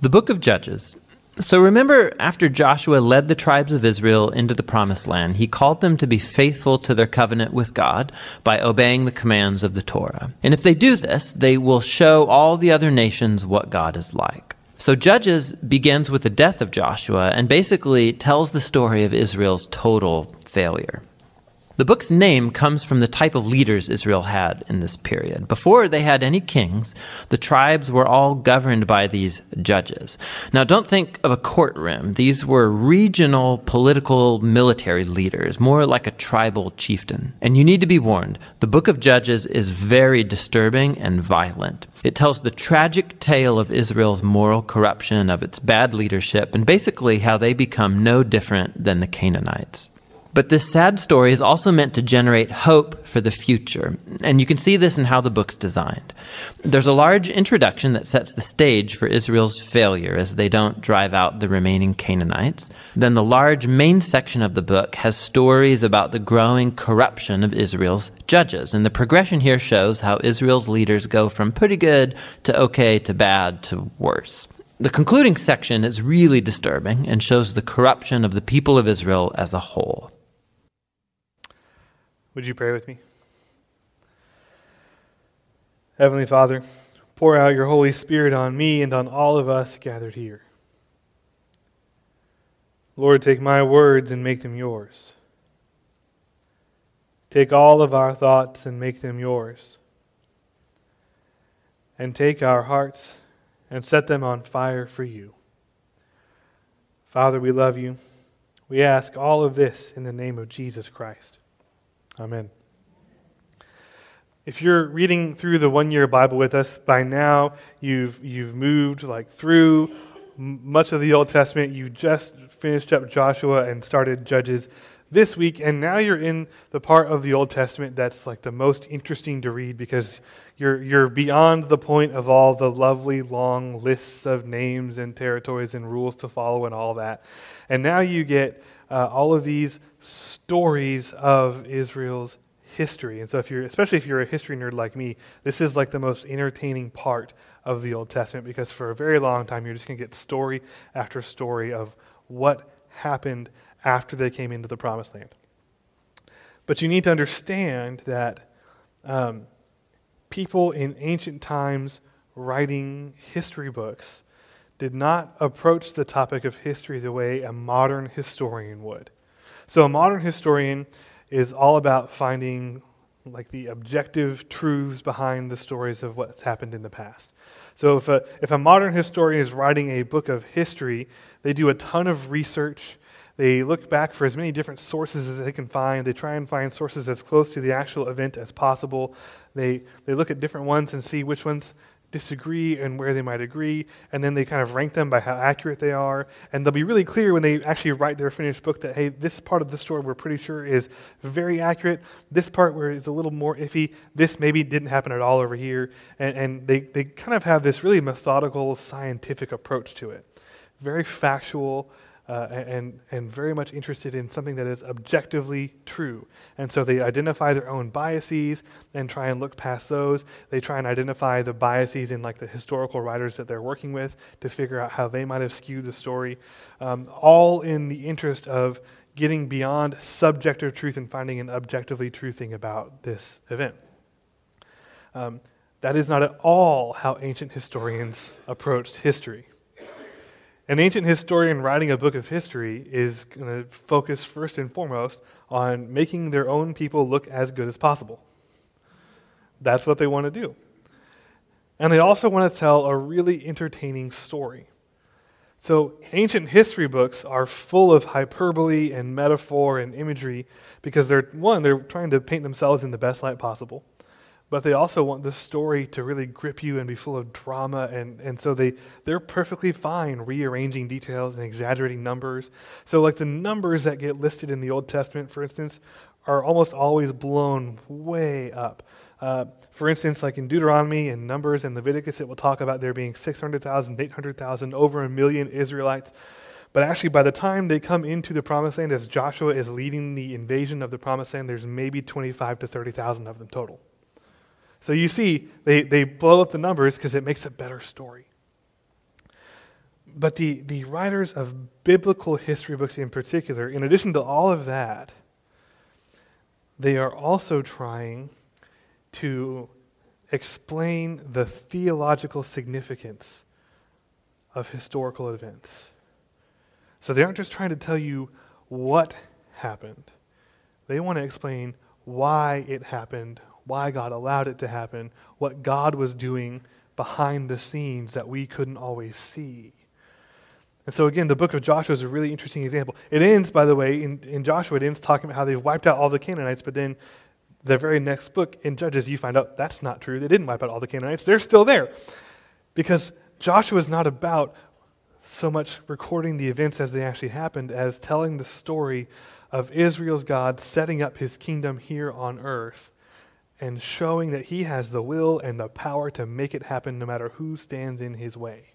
The book of Judges. So remember, after Joshua led the tribes of Israel into the promised land, he called them to be faithful to their covenant with God by obeying the commands of the Torah. And if they do this, they will show all the other nations what God is like. So Judges begins with the death of Joshua and basically tells the story of Israel's total failure. The book's name comes from the type of leaders Israel had in this period. Before they had any kings, the tribes were all governed by these judges. Now, don't think of a courtroom. These were regional political military leaders, more like a tribal chieftain. And you need to be warned the book of Judges is very disturbing and violent. It tells the tragic tale of Israel's moral corruption, of its bad leadership, and basically how they become no different than the Canaanites. But this sad story is also meant to generate hope for the future. And you can see this in how the book's designed. There's a large introduction that sets the stage for Israel's failure as they don't drive out the remaining Canaanites. Then the large main section of the book has stories about the growing corruption of Israel's judges. And the progression here shows how Israel's leaders go from pretty good to okay to bad to worse. The concluding section is really disturbing and shows the corruption of the people of Israel as a whole. Would you pray with me? Heavenly Father, pour out your Holy Spirit on me and on all of us gathered here. Lord, take my words and make them yours. Take all of our thoughts and make them yours. And take our hearts and set them on fire for you. Father, we love you. We ask all of this in the name of Jesus Christ. Amen. If you're reading through the one year Bible with us, by now you've, you've moved like through much of the Old Testament. You just finished up Joshua and started Judges this week, and now you're in the part of the Old Testament that's like the most interesting to read because you're, you're beyond the point of all the lovely long lists of names and territories and rules to follow and all that. And now you get uh, all of these stories of Israel's history. And so, if you're, especially if you're a history nerd like me, this is like the most entertaining part of the Old Testament because for a very long time you're just going to get story after story of what happened after they came into the Promised Land. But you need to understand that um, people in ancient times writing history books did not approach the topic of history the way a modern historian would. So, a modern historian is all about finding like the objective truths behind the stories of what's happened in the past. So, if a, if a modern historian is writing a book of history, they do a ton of research. They look back for as many different sources as they can find. They try and find sources as close to the actual event as possible. They, they look at different ones and see which ones disagree and where they might agree, and then they kind of rank them by how accurate they are. And they'll be really clear when they actually write their finished book that, hey, this part of the story we're pretty sure is very accurate. This part where it's a little more iffy, this maybe didn't happen at all over here. And, and they, they kind of have this really methodical, scientific approach to it. Very factual, uh, and, and very much interested in something that is objectively true. And so they identify their own biases and try and look past those. They try and identify the biases in like the historical writers that they're working with to figure out how they might have skewed the story, um, all in the interest of getting beyond subjective truth and finding an objectively true thing about this event. Um, that is not at all how ancient historians approached history. An ancient historian writing a book of history is going to focus first and foremost on making their own people look as good as possible. That's what they want to do. And they also want to tell a really entertaining story. So, ancient history books are full of hyperbole and metaphor and imagery because they're, one, they're trying to paint themselves in the best light possible but they also want the story to really grip you and be full of drama and, and so they, they're perfectly fine rearranging details and exaggerating numbers. So like the numbers that get listed in the old testament for instance are almost always blown way up. Uh, for instance like in deuteronomy and numbers and leviticus it will talk about there being 600000 800000 over a million israelites. But actually, by the time they come into the promised land, as Joshua is leading the invasion of the promised land, there's maybe 25 to 30,000 of them total. So you see, they, they blow up the numbers because it makes a better story. But the, the writers of biblical history books in particular, in addition to all of that, they are also trying to explain the theological significance of historical events. So they aren't just trying to tell you what happened, they want to explain why it happened, why God allowed it to happen, what God was doing behind the scenes that we couldn't always see. And so, again, the book of Joshua is a really interesting example. It ends, by the way, in, in Joshua, it ends talking about how they've wiped out all the Canaanites, but then the very next book in Judges, you find out that's not true. They didn't wipe out all the Canaanites, they're still there. Because Joshua is not about so much recording the events as they actually happened as telling the story of Israel's God setting up his kingdom here on earth and showing that he has the will and the power to make it happen no matter who stands in his way.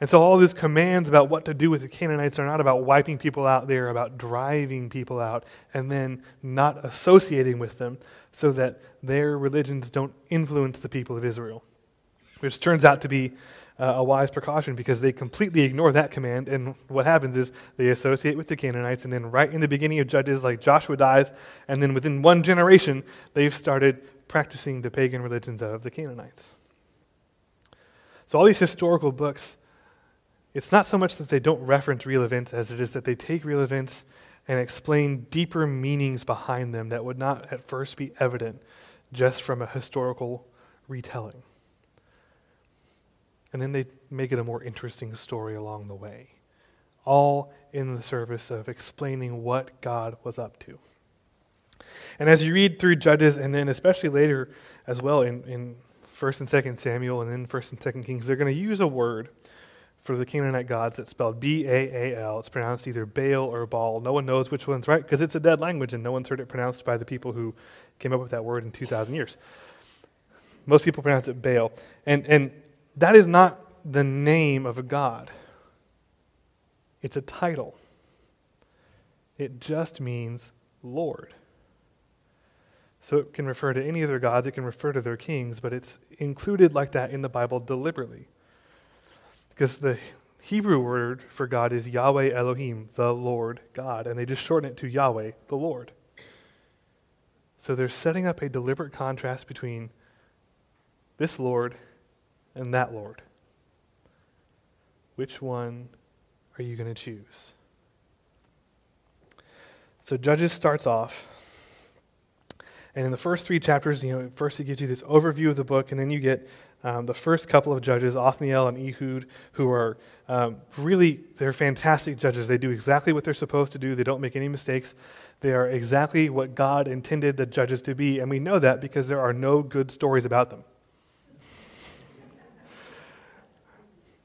And so all these commands about what to do with the Canaanites are not about wiping people out, they are about driving people out and then not associating with them so that their religions don't influence the people of Israel. Which turns out to be uh, a wise precaution because they completely ignore that command. And what happens is they associate with the Canaanites, and then right in the beginning of Judges, like Joshua dies, and then within one generation, they've started practicing the pagan religions of the Canaanites. So all these historical books it's not so much that they don't reference real events as it is that they take real events and explain deeper meanings behind them that would not at first be evident just from a historical retelling. And then they make it a more interesting story along the way, all in the service of explaining what God was up to. And as you read through Judges, and then especially later as well in, in 1st and 2nd Samuel and then 1st and 2nd Kings, they're going to use a word for the Canaanite gods. It's spelled B A A L. It's pronounced either Baal or Baal. No one knows which one's right because it's a dead language and no one's heard it pronounced by the people who came up with that word in 2,000 years. Most people pronounce it Baal. And, and that is not the name of a god, it's a title. It just means Lord. So it can refer to any of their gods, it can refer to their kings, but it's included like that in the Bible deliberately. Because the Hebrew word for God is Yahweh Elohim, the Lord God, and they just shorten it to Yahweh, the Lord. So they're setting up a deliberate contrast between this Lord and that Lord. Which one are you going to choose? So Judges starts off, and in the first three chapters, you know, first it gives you this overview of the book, and then you get um, the first couple of judges, Othniel and Ehud, who are um, really, they're fantastic judges. They do exactly what they're supposed to do. They don't make any mistakes. They are exactly what God intended the judges to be, and we know that because there are no good stories about them.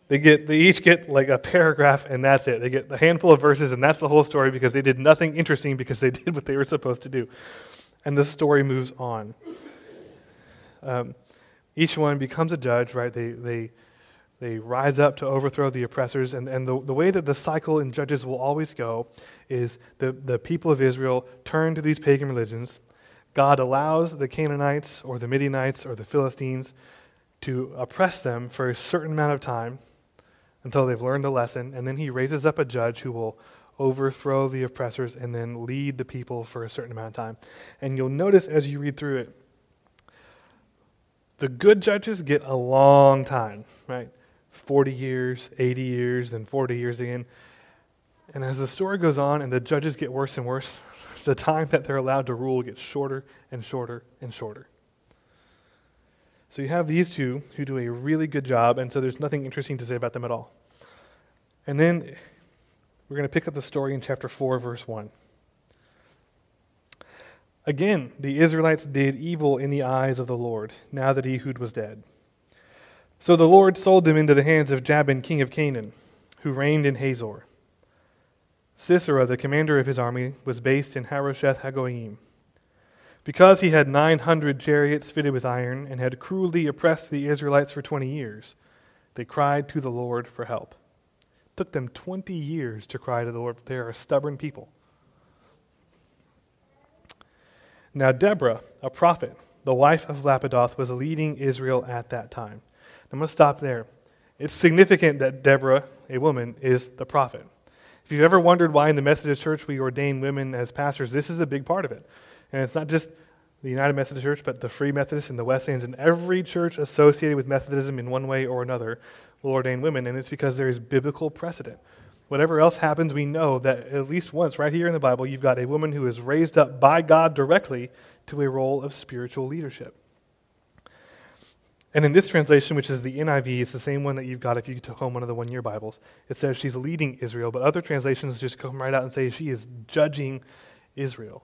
They get they each get like a paragraph and that's it. They get a handful of verses and that's the whole story because they did nothing interesting because they did what they were supposed to do. And the story moves on. Um, each one becomes a judge, right? They, they, they rise up to overthrow the oppressors. And, and the, the way that the cycle in Judges will always go is the, the people of Israel turn to these pagan religions. God allows the Canaanites or the Midianites or the Philistines to oppress them for a certain amount of time until they've learned the lesson. And then he raises up a judge who will overthrow the oppressors and then lead the people for a certain amount of time. And you'll notice as you read through it, the good judges get a long time, right? 40 years, 80 years, then 40 years again. And as the story goes on and the judges get worse and worse, the time that they're allowed to rule gets shorter and shorter and shorter. So you have these two who do a really good job, and so there's nothing interesting to say about them at all. And then we're going to pick up the story in chapter 4, verse 1. Again, the Israelites did evil in the eyes of the Lord, now that Ehud was dead. So the Lord sold them into the hands of Jabin, king of Canaan, who reigned in Hazor. Sisera, the commander of his army, was based in Harosheth Hagoyim. Because he had 900 chariots fitted with iron and had cruelly oppressed the Israelites for 20 years, they cried to the Lord for help. It took them 20 years to cry to the Lord. They are a stubborn people. Now, Deborah, a prophet, the wife of Lapidoth, was leading Israel at that time. I'm going to stop there. It's significant that Deborah, a woman, is the prophet. If you've ever wondered why in the Methodist Church we ordain women as pastors, this is a big part of it. And it's not just the United Methodist Church, but the Free Methodists and the Wesleyans and every church associated with Methodism in one way or another will ordain women, and it's because there is biblical precedent. Whatever else happens, we know that at least once, right here in the Bible, you've got a woman who is raised up by God directly to a role of spiritual leadership. And in this translation, which is the NIV, it's the same one that you've got if you took home one of the one year Bibles. It says she's leading Israel, but other translations just come right out and say she is judging Israel,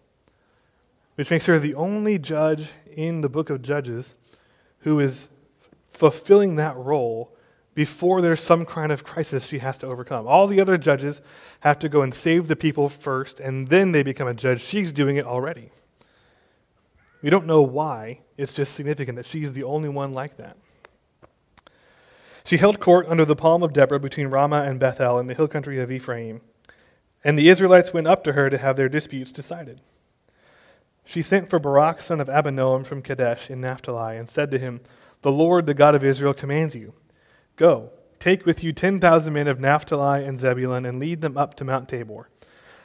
which makes her the only judge in the book of Judges who is fulfilling that role before there's some kind of crisis she has to overcome. All the other judges have to go and save the people first, and then they become a judge. She's doing it already. We don't know why. It's just significant that she's the only one like that. She held court under the palm of Deborah between Ramah and Bethel in the hill country of Ephraim, and the Israelites went up to her to have their disputes decided. She sent for Barak, son of Abinoam from Kadesh in Naphtali, and said to him, The Lord, the God of Israel, commands you Go, take with you 10,000 men of Naphtali and Zebulun, and lead them up to Mount Tabor.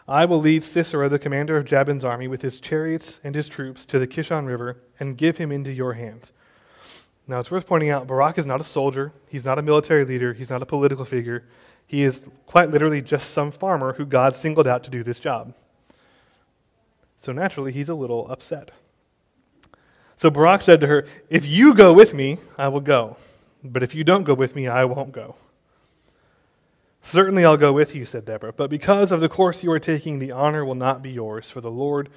I will lead Sisera, the commander of Jabin's army, with his chariots and his troops to the Kishon River and give him into your hands. Now, it's worth pointing out Barak is not a soldier, he's not a military leader, he's not a political figure. He is quite literally just some farmer who God singled out to do this job. So naturally, he's a little upset. So Barak said to her, If you go with me, I will go. But if you don't go with me, I won't go. Certainly I'll go with you, said Deborah, but because of the course you are taking, the honor will not be yours, for the Lord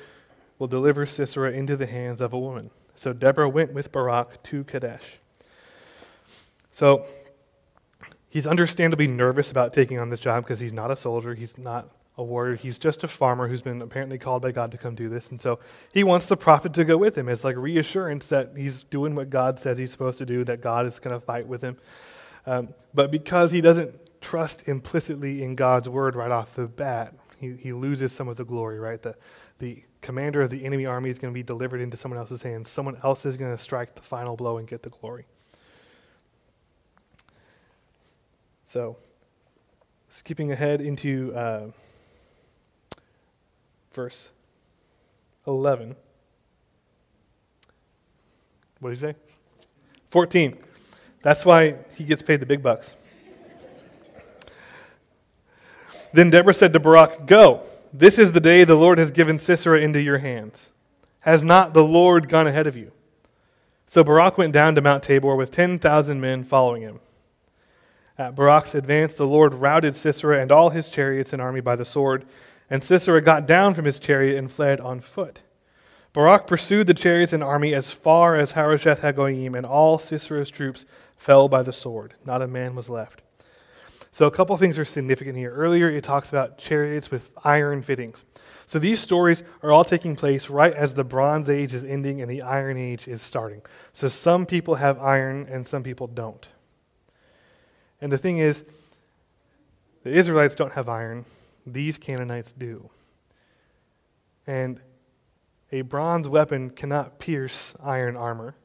will deliver Sisera into the hands of a woman. So Deborah went with Barak to Kadesh. So he's understandably nervous about taking on this job because he's not a soldier, he's not a warrior, he's just a farmer who's been apparently called by God to come do this. And so he wants the prophet to go with him It's like reassurance that he's doing what God says he's supposed to do, that God is going to fight with him. Um, but because he doesn't trust implicitly in God's word right off the bat, he, he loses some of the glory, right? The, the commander of the enemy army is going to be delivered into someone else's hands. Someone else is going to strike the final blow and get the glory. So, skipping ahead into uh, verse 11. What did he say? 14. That's why he gets paid the big bucks. Then Deborah said to Barak, Go, this is the day the Lord has given Sisera into your hands. Has not the Lord gone ahead of you? So Barak went down to Mount Tabor with 10,000 men following him. At Barak's advance, the Lord routed Sisera and all his chariots and army by the sword, and Sisera got down from his chariot and fled on foot. Barak pursued the chariots and army as far as Harosheth Hagoyim, and all Sisera's troops fell by the sword. Not a man was left. So, a couple things are significant here. Earlier, it talks about chariots with iron fittings. So, these stories are all taking place right as the Bronze Age is ending and the Iron Age is starting. So, some people have iron and some people don't. And the thing is, the Israelites don't have iron, these Canaanites do. And a bronze weapon cannot pierce iron armor,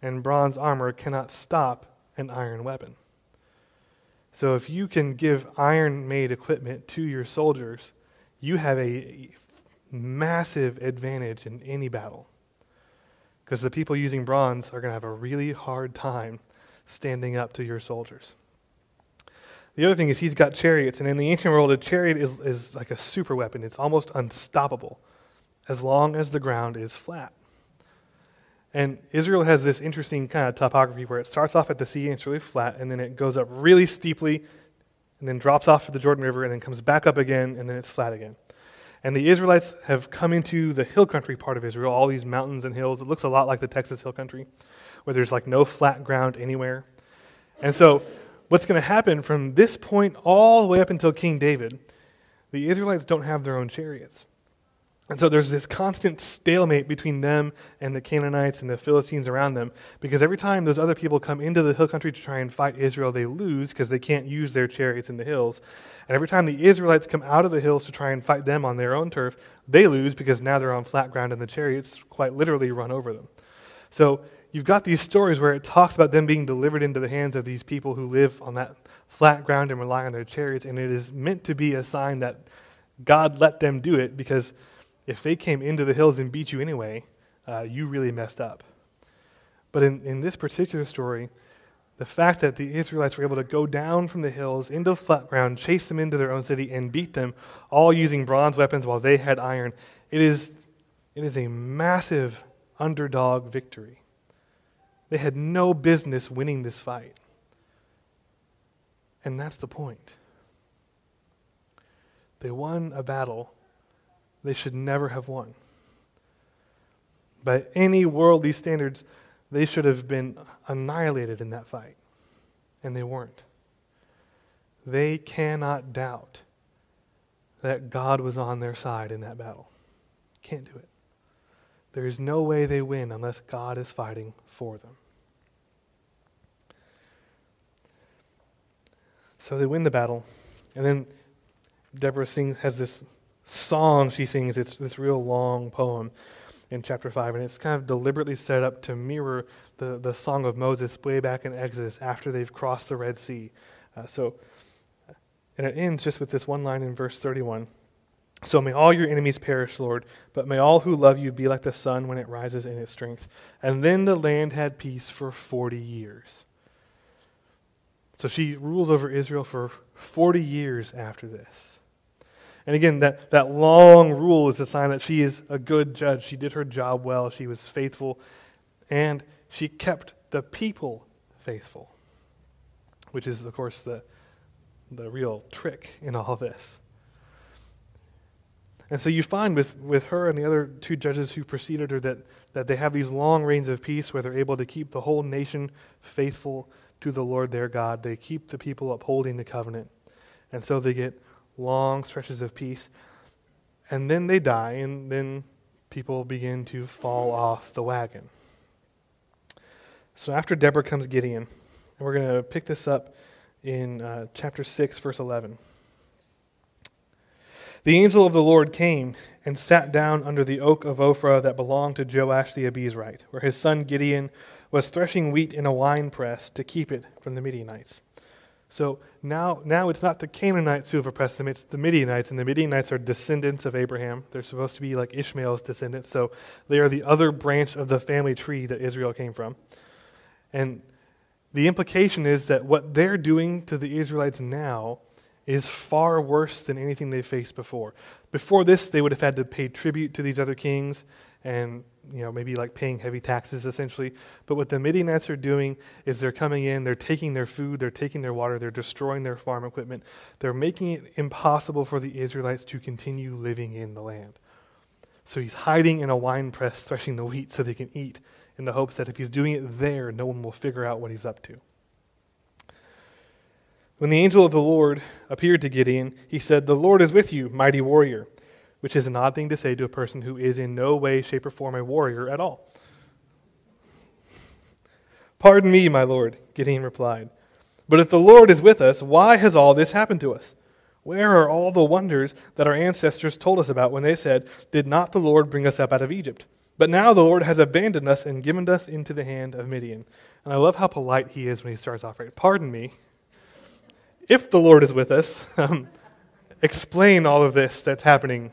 and bronze armor cannot stop an iron weapon. So if you can give iron made equipment to your soldiers, you have a massive advantage in any battle. Because the people using bronze are going to have a really hard time standing up to your soldiers. The other thing is he's got chariots, and in the ancient world, a chariot is, is like a super weapon. It's almost unstoppable as long as the ground is flat. And Israel has this interesting kind of topography where it starts off at the sea and it's really flat, and then it goes up really steeply, and then drops off to the Jordan River, and then comes back up again, and then it's flat again. And the Israelites have come into the hill country part of Israel, all these mountains and hills. It looks a lot like the Texas hill country, where there's like no flat ground anywhere. And so, what's going to happen from this point all the way up until King David, the Israelites don't have their own chariots. And so there's this constant stalemate between them and the Canaanites and the Philistines around them because every time those other people come into the hill country to try and fight Israel, they lose because they can't use their chariots in the hills. And every time the Israelites come out of the hills to try and fight them on their own turf, they lose because now they're on flat ground and the chariots quite literally run over them. So you've got these stories where it talks about them being delivered into the hands of these people who live on that flat ground and rely on their chariots, and it is meant to be a sign that God let them do it because if they came into the hills and beat you anyway, uh, you really messed up. But in, in this particular story, the fact that the Israelites were able to go down from the hills into the flat ground, chase them into their own city, and beat them, all using bronze weapons while they had iron, it is, it is a massive underdog victory. They had no business winning this fight. And that's the point. They won a battle they should never have won. By any worldly standards, they should have been annihilated in that fight. And they weren't. They cannot doubt that God was on their side in that battle. Can't do it. There is no way they win unless God is fighting for them. So they win the battle, and then Deborah sings, has this song she sings. It's this real long poem in chapter 5, and it's kind of deliberately set up to mirror the, the song of Moses way back in Exodus after they've crossed the Red Sea. Uh, so, and it ends just with this one line in verse 31. So may all your enemies perish, Lord, but may all who love you be like the sun when it rises in its strength. And then the land had peace for 40 years. So she rules over Israel for 40 years after this. And again, that, that long rule is a sign that she is a good judge. She did her job well, she was faithful, and she kept the people faithful, which is, of course, the, the real trick in all this. And so you find with, with her and the other two judges who preceded her that, that they have these long reigns of peace where they're able to keep the whole nation faithful to the Lord their God. They keep the people upholding the covenant. And so they get long stretches of peace. And then they die, and then people begin to fall off the wagon. So after Deborah comes Gideon, and we're going to pick this up in uh, chapter 6, verse 11. The angel of the Lord came and sat down under the oak of Ophrah that belonged to Joash the Abiezrite, where his son Gideon was threshing wheat in a wine press to keep it from the Midianites. So now, now it's not the Canaanites who have oppressed them, it's the Midianites. And the Midianites are descendants of Abraham. They're supposed to be like Ishmael's descendants. So they are the other branch of the family tree that Israel came from. And the implication is that what they're doing to the Israelites now is far worse than anything they faced before. Before this, they would have had to pay tribute to these other kings and you know, maybe like paying heavy taxes essentially. But what the Midianites are doing is they're coming in, they're taking their food, they're taking their water, they're destroying their farm equipment. They're making it impossible for the Israelites to continue living in the land. So he's hiding in a wine press, threshing the wheat so they can eat, in the hopes that if he's doing it there, no one will figure out what he's up to. When the angel of the Lord appeared to Gideon, he said, The Lord is with you, mighty warrior which is an odd thing to say to a person who is in no way, shape, or form a warrior at all. Pardon me, my lord, Gideon replied. But if the Lord is with us, why has all this happened to us? Where are all the wonders that our ancestors told us about when they said, Did not the Lord bring us up out of Egypt? But now the Lord has abandoned us and given us into the hand of Midian. And I love how polite he is when he starts off right. Pardon me. If the Lord is with us, um, explain all of this that's happening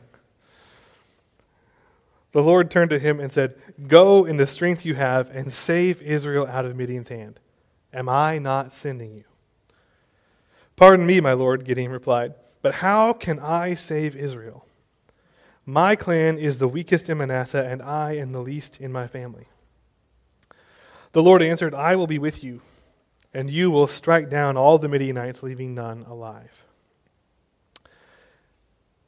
the Lord turned to him and said, Go in the strength you have and save Israel out of Midian's hand. Am I not sending you? Pardon me, my Lord, Gideon replied, but how can I save Israel? My clan is the weakest in Manasseh, and I am the least in my family. The Lord answered, I will be with you, and you will strike down all the Midianites, leaving none alive.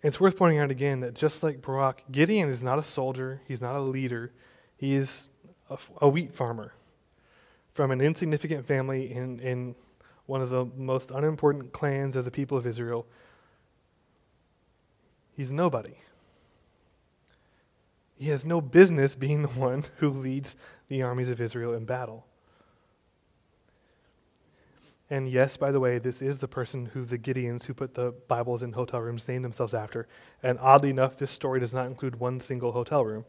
It's worth pointing out again that just like Barak, Gideon is not a soldier, he's not a leader, he is a, a wheat farmer from an insignificant family in, in one of the most unimportant clans of the people of Israel. He's nobody. He has no business being the one who leads the armies of Israel in battle. And yes, by the way, this is the person who the Gideons who put the Bibles in hotel rooms named themselves after. And oddly enough, this story does not include one single hotel room.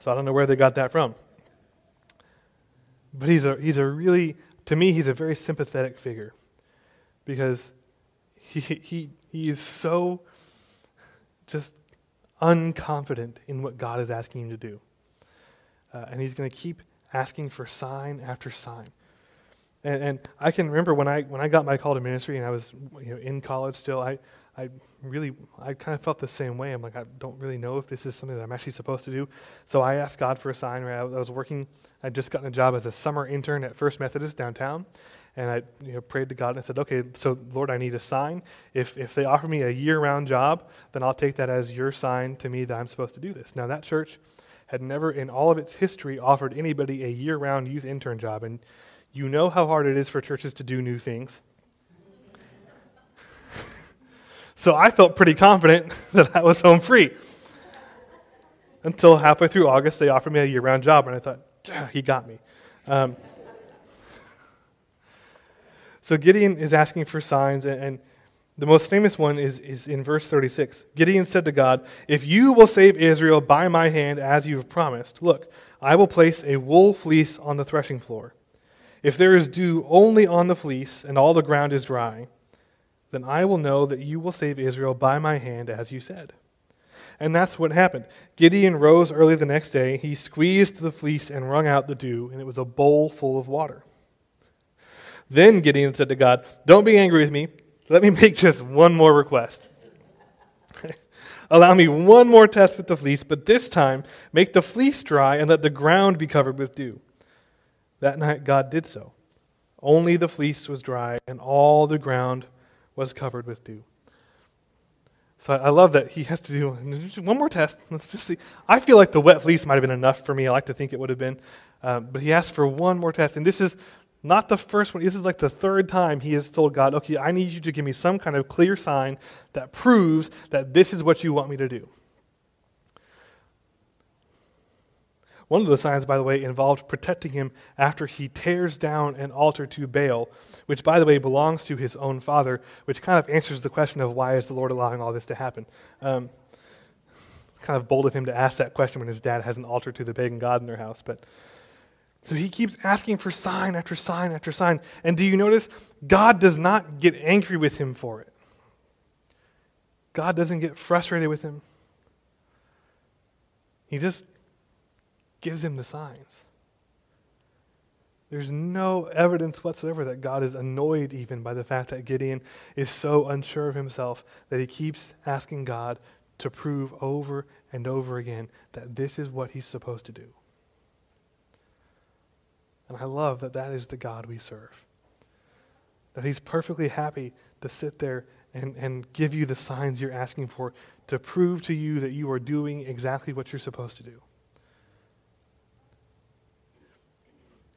So I don't know where they got that from. But he's a, he's a really, to me, he's a very sympathetic figure because he, he, he is so just unconfident in what God is asking him to do. Uh, and he's going to keep asking for sign after sign. And, and, I can remember when I, when I got my call to ministry and I was you know, in college still, I, I really, I kind of felt the same way. I'm like, I don't really know if this is something that I'm actually supposed to do. So I asked God for a sign. Right? I was working, I'd just gotten a job as a summer intern at First Methodist downtown. And I you know, prayed to God and said, okay, so Lord, I need a sign. If, if they offer me a year round job, then I'll take that as your sign to me that I'm supposed to do this. Now, that church had never in all of its history offered anybody a year round youth intern job. And you know how hard it is for churches to do new things. so I felt pretty confident that I was home free. Until halfway through August, they offered me a year round job, and I thought, he got me. Um, so Gideon is asking for signs, and, and the most famous one is, is in verse 36. Gideon said to God, If you will save Israel by my hand as you have promised, look, I will place a wool fleece on the threshing floor. If there is dew only on the fleece and all the ground is dry, then I will know that you will save Israel by my hand as you said. And that's what happened. Gideon rose early the next day. He squeezed the fleece and wrung out the dew, and it was a bowl full of water. Then Gideon said to God, Don't be angry with me. Let me make just one more request. Allow me one more test with the fleece, but this time make the fleece dry and let the ground be covered with dew. That night God did so. Only the fleece was dry, and all the ground was covered with dew. So I love that he has to do one more test. Let's just see. I feel like the wet fleece might have been enough for me. I like to think it would have been. Um, but he asked for one more test. And this is not the first one. This is like the third time he has told God, okay, I need you to give me some kind of clear sign that proves that this is what you want me to do. One of those signs, by the way, involved protecting him after he tears down an altar to Baal, which, by the way, belongs to his own father, which kind of answers the question of why is the Lord allowing all this to happen. Um, kind of bold of him to ask that question when his dad has an altar to the pagan god in their house, but so he keeps asking for sign after sign after sign. And do you notice? God does not get angry with him for it. God doesn't get frustrated with him. He just gives him the signs. There's no evidence whatsoever that God is annoyed even by the fact that Gideon is so unsure of himself that he keeps asking God to prove over and over again that this is what he's supposed to do. And I love that that is the God we serve. That He's perfectly happy to sit there and, and give you the signs you're asking for to prove to you that you are doing exactly what you're supposed to do.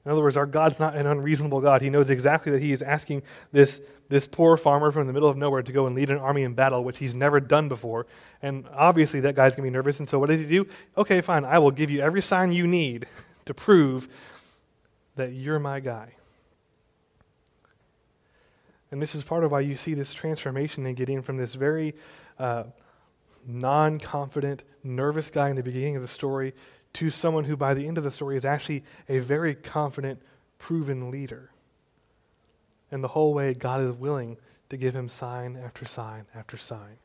In other words, our God's not an unreasonable God. He knows exactly that He is asking this, this poor farmer from the middle of nowhere to go and lead an army in battle, which he's never done before. And obviously, that guy's going to be nervous. And so, what does he do? Okay, fine, I will give you every sign you need to prove that you're my guy. And this is part of why you see this transformation in Gideon from this very uh, non confident, nervous guy in the beginning of the story to someone who, by the end of the story, is actually a very confident, proven leader. And the whole way, God is willing to give him sign after sign after sign.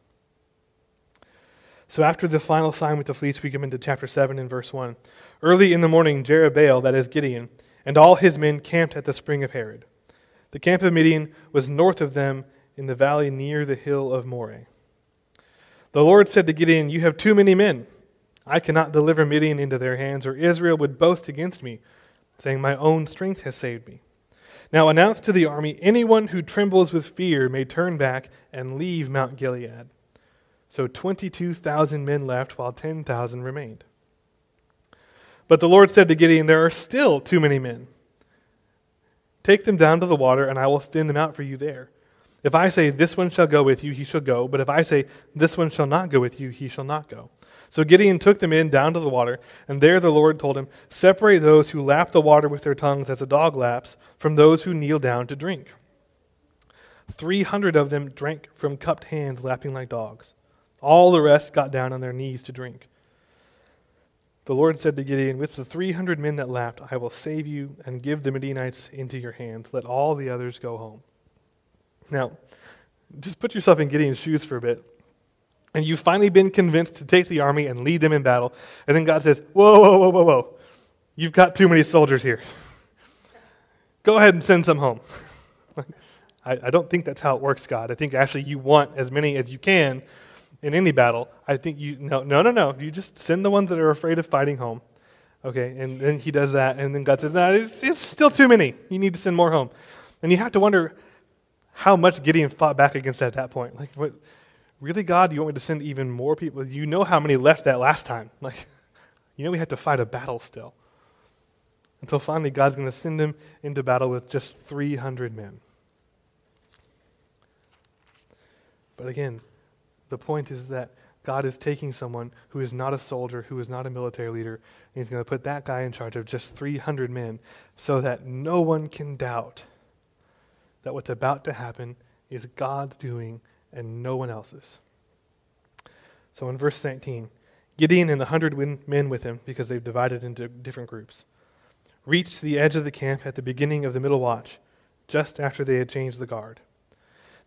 So after the final sign with the fleece, we come into chapter 7 and verse 1. Early in the morning, Jerubbaal, that is Gideon, and all his men camped at the spring of Harod. The camp of Midian was north of them in the valley near the hill of Moreh. The Lord said to Gideon, You have too many men. I cannot deliver Midian into their hands, or Israel would boast against me, saying, My own strength has saved me. Now announce to the army, Anyone who trembles with fear may turn back and leave Mount Gilead. So 22,000 men left, while 10,000 remained. But the Lord said to Gideon, There are still too many men. Take them down to the water, and I will thin them out for you there. If I say, This one shall go with you, he shall go. But if I say, This one shall not go with you, he shall not go. So Gideon took the men down to the water, and there the Lord told him, Separate those who lap the water with their tongues as a dog laps from those who kneel down to drink. Three hundred of them drank from cupped hands, lapping like dogs. All the rest got down on their knees to drink. the Lord said to Gideon, With the 300 men that lapped, I will save you and give the Midianites into your hands. Let all the others go home. Now, just put yourself in Gideon's shoes for a bit. And you've finally been convinced to take the army and lead them in battle. And then God says, Whoa, whoa, whoa, whoa, whoa. You've got too many soldiers here. Go ahead and send some home. I, I don't think that's how it works, God. I think actually you want as many as you can in any battle. I think you, no, no, no, no. You just send the ones that are afraid of fighting home. Okay, and then he does that, and then God says, no, it's, it's still too many. You need to send more home. And you have to wonder how much Gideon fought back against at that point. Like, what, really, God, you want me to send even more people? You know how many left that last time. Like, you know we had to fight a battle still. Until finally, God's going to send him into battle with just 300 men. But again, the point is that God is taking someone who is not a soldier, who is not a military leader, and he's going to put that guy in charge of just 300 men so that no one can doubt that what's about to happen is God's doing and no one else's. So in verse 19, Gideon and the hundred men with him, because they've divided into different groups, reached the edge of the camp at the beginning of the middle watch, just after they had changed the guard.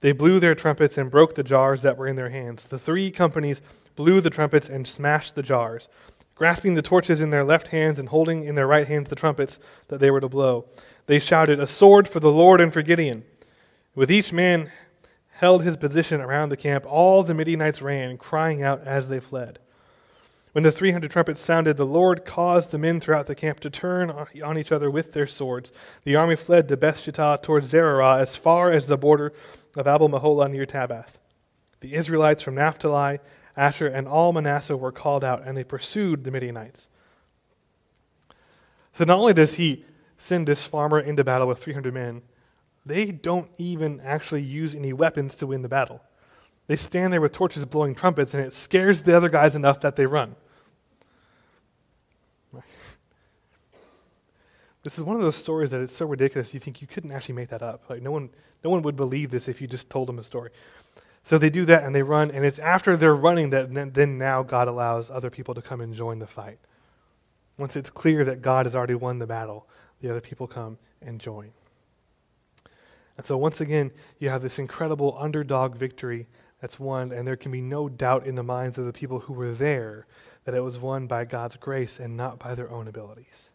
They blew their trumpets and broke the jars that were in their hands. The three companies blew the trumpets and smashed the jars, grasping the torches in their left hands and holding in their right hands the trumpets that they were to blow. They shouted, A sword for the Lord and for Gideon. With each man held his position around the camp, all the Midianites ran, crying out as they fled. When the 300 trumpets sounded, the Lord caused the men throughout the camp to turn on each other with their swords. The army fled to Beth Shittah towards Zererah as far as the border of Abel Meholah near Tabbath. The Israelites from Naphtali, Asher, and all Manasseh were called out, and they pursued the Midianites. So not only does he send this farmer into battle with 300 men, they don't even actually use any weapons to win the battle. They stand there with torches blowing trumpets, and it scares the other guys enough that they run. This is one of those stories that it's so ridiculous you think you couldn't actually make that up. Like no one, no one would believe this if you just told them a story. So they do that and they run, and it's after they're running that then, then now God allows other people to come and join the fight. Once it's clear that God has already won the battle, the other people come and join. And so once again, you have this incredible underdog victory that's won, and there can be no doubt in the minds of the people who were there that it was won by God's grace and not by their own abilities.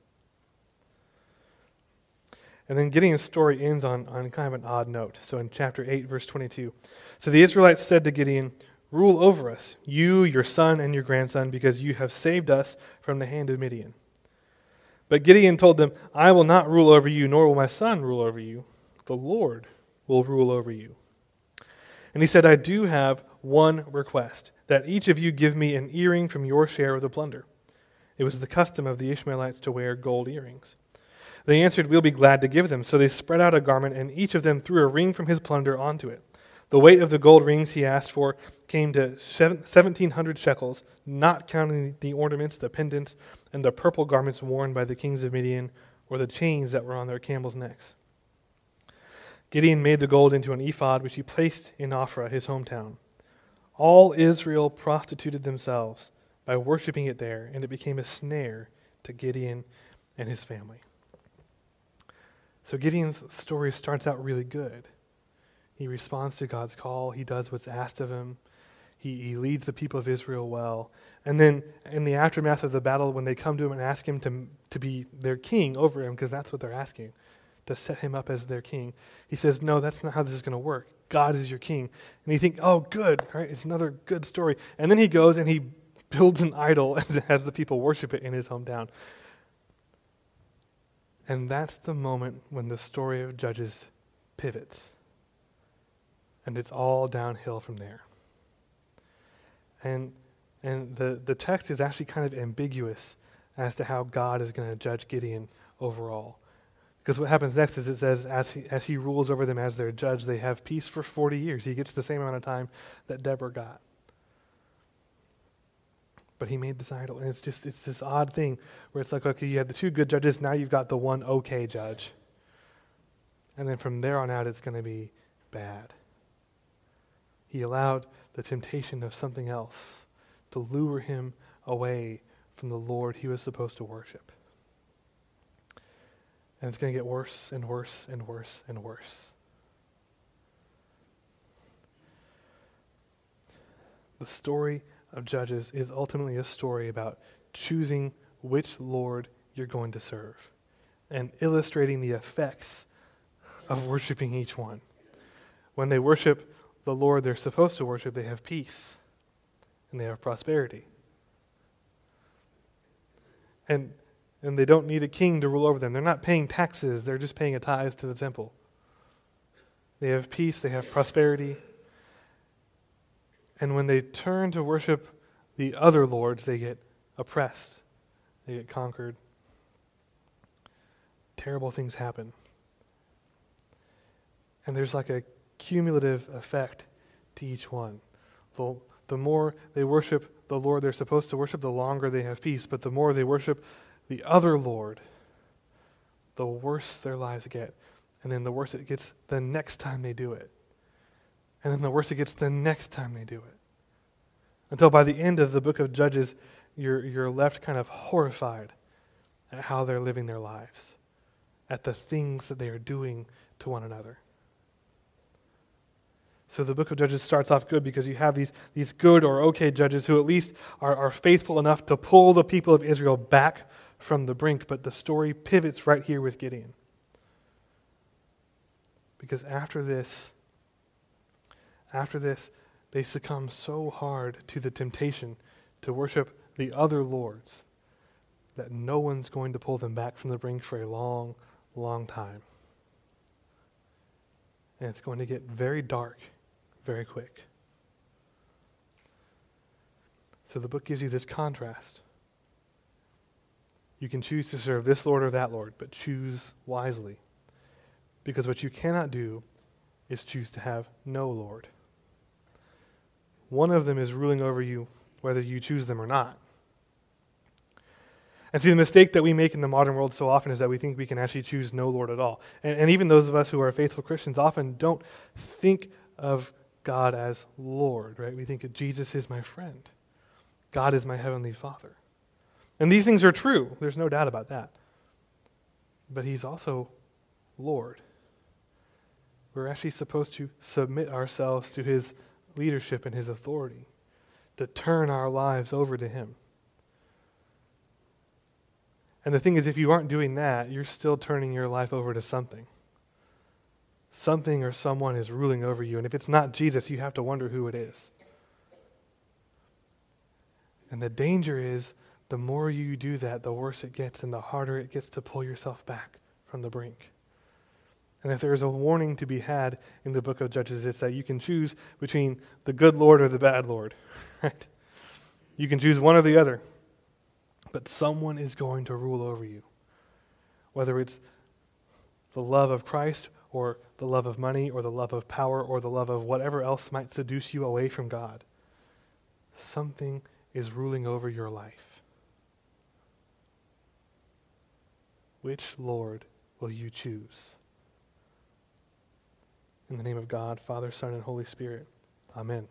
And then Gideon's story ends on, on kind of an odd note. So in chapter 8, verse 22. So the Israelites said to Gideon, Rule over us, you, your son, and your grandson, because you have saved us from the hand of Midian. But Gideon told them, I will not rule over you, nor will my son rule over you. The Lord will rule over you. And he said, I do have one request that each of you give me an earring from your share of the plunder. It was the custom of the Ishmaelites to wear gold earrings. They answered, We'll be glad to give them. So they spread out a garment, and each of them threw a ring from his plunder onto it. The weight of the gold rings he asked for came to 1,700 shekels, not counting the ornaments, the pendants, and the purple garments worn by the kings of Midian, or the chains that were on their camels' necks. Gideon made the gold into an ephod, which he placed in Ophrah, his hometown. All Israel prostituted themselves by worshiping it there, and it became a snare to Gideon and his family. So Gideon's story starts out really good. He responds to God's call, he does what's asked of him. He, he leads the people of Israel well. And then, in the aftermath of the battle, when they come to him and ask him to, to be their king over him, because that's what they're asking, to set him up as their king, he says, No, that's not how this is going to work. God is your king. And you think, Oh, good, right? It's another good story. And then he goes and he builds an idol and has the people worship it in his hometown. And that's the moment when the story of Judges pivots. And it's all downhill from there. And, and the, the text is actually kind of ambiguous as to how God is going to judge Gideon overall. Because what happens next is it says, as he, as he rules over them as their judge, they have peace for 40 years. He gets the same amount of time that Deborah got but he made this idol. And it's just, it's this odd thing where it's like, okay, you had the two good judges, now you've got the one okay judge. And then from there on out, it's going to be bad. He allowed the temptation of something else to lure him away from the Lord he was supposed to worship. And it's going to get worse and worse and worse and worse. The story of Judges is ultimately a story about choosing which Lord you're going to serve and illustrating the effects of worshiping each one. When they worship the Lord they're supposed to worship, they have peace and they have prosperity. And, and they don't need a king to rule over them. They're not paying taxes, they're just paying a tithe to the temple. They have peace, they have prosperity. And when they turn to worship the other lords, they get oppressed, they get conquered. Terrible things happen. And there's like a cumulative effect to each one. The, the more they worship the Lord they're supposed to worship, the longer they have peace. But the more they worship the other Lord, the worse their lives get. And then the worse it gets the next time they do it. And then the worse it gets the next time they do it. Until by the end of the book of Judges, you're, you're left kind of horrified at how they're living their lives, at the things that they are doing to one another. So the book of Judges starts off good because you have these, these good or okay judges who at least are, are faithful enough to pull the people of Israel back from the brink. But the story pivots right here with Gideon. Because after this, after this, they succumb so hard to the temptation to worship the other lords that no one's going to pull them back from the brink for a long, long time. And it's going to get very dark very quick. So the book gives you this contrast. You can choose to serve this Lord or that Lord, but choose wisely. Because what you cannot do is choose to have no Lord. One of them is ruling over you whether you choose them or not. And see, the mistake that we make in the modern world so often is that we think we can actually choose no Lord at all. And, and even those of us who are faithful Christians often don't think of God as Lord, right? We think Jesus is my friend. God is my heavenly Father. And these things are true. There's no doubt about that. But He's also Lord. We're actually supposed to submit ourselves to His leadership and His authority, to turn our lives over to Him. And the thing is, if you aren't doing that, you're still turning your life over to something something or someone is ruling over you. And if it's not Jesus, you have to wonder who it is. And the danger is the more you do that, the worse it gets and the harder it gets to pull yourself back from the brink. And if there is a warning to be had in the book of Judges, it's that you can choose between the good Lord or the bad Lord. Right? You can choose one or the other. But someone is going to rule over you. Whether it's the love of Christ or the love of money or the love of power or the love of whatever else might seduce you away from God. Something is ruling over your life. Which Lord will you choose? In the name of God, Father, Son, and Holy Spirit. Amen.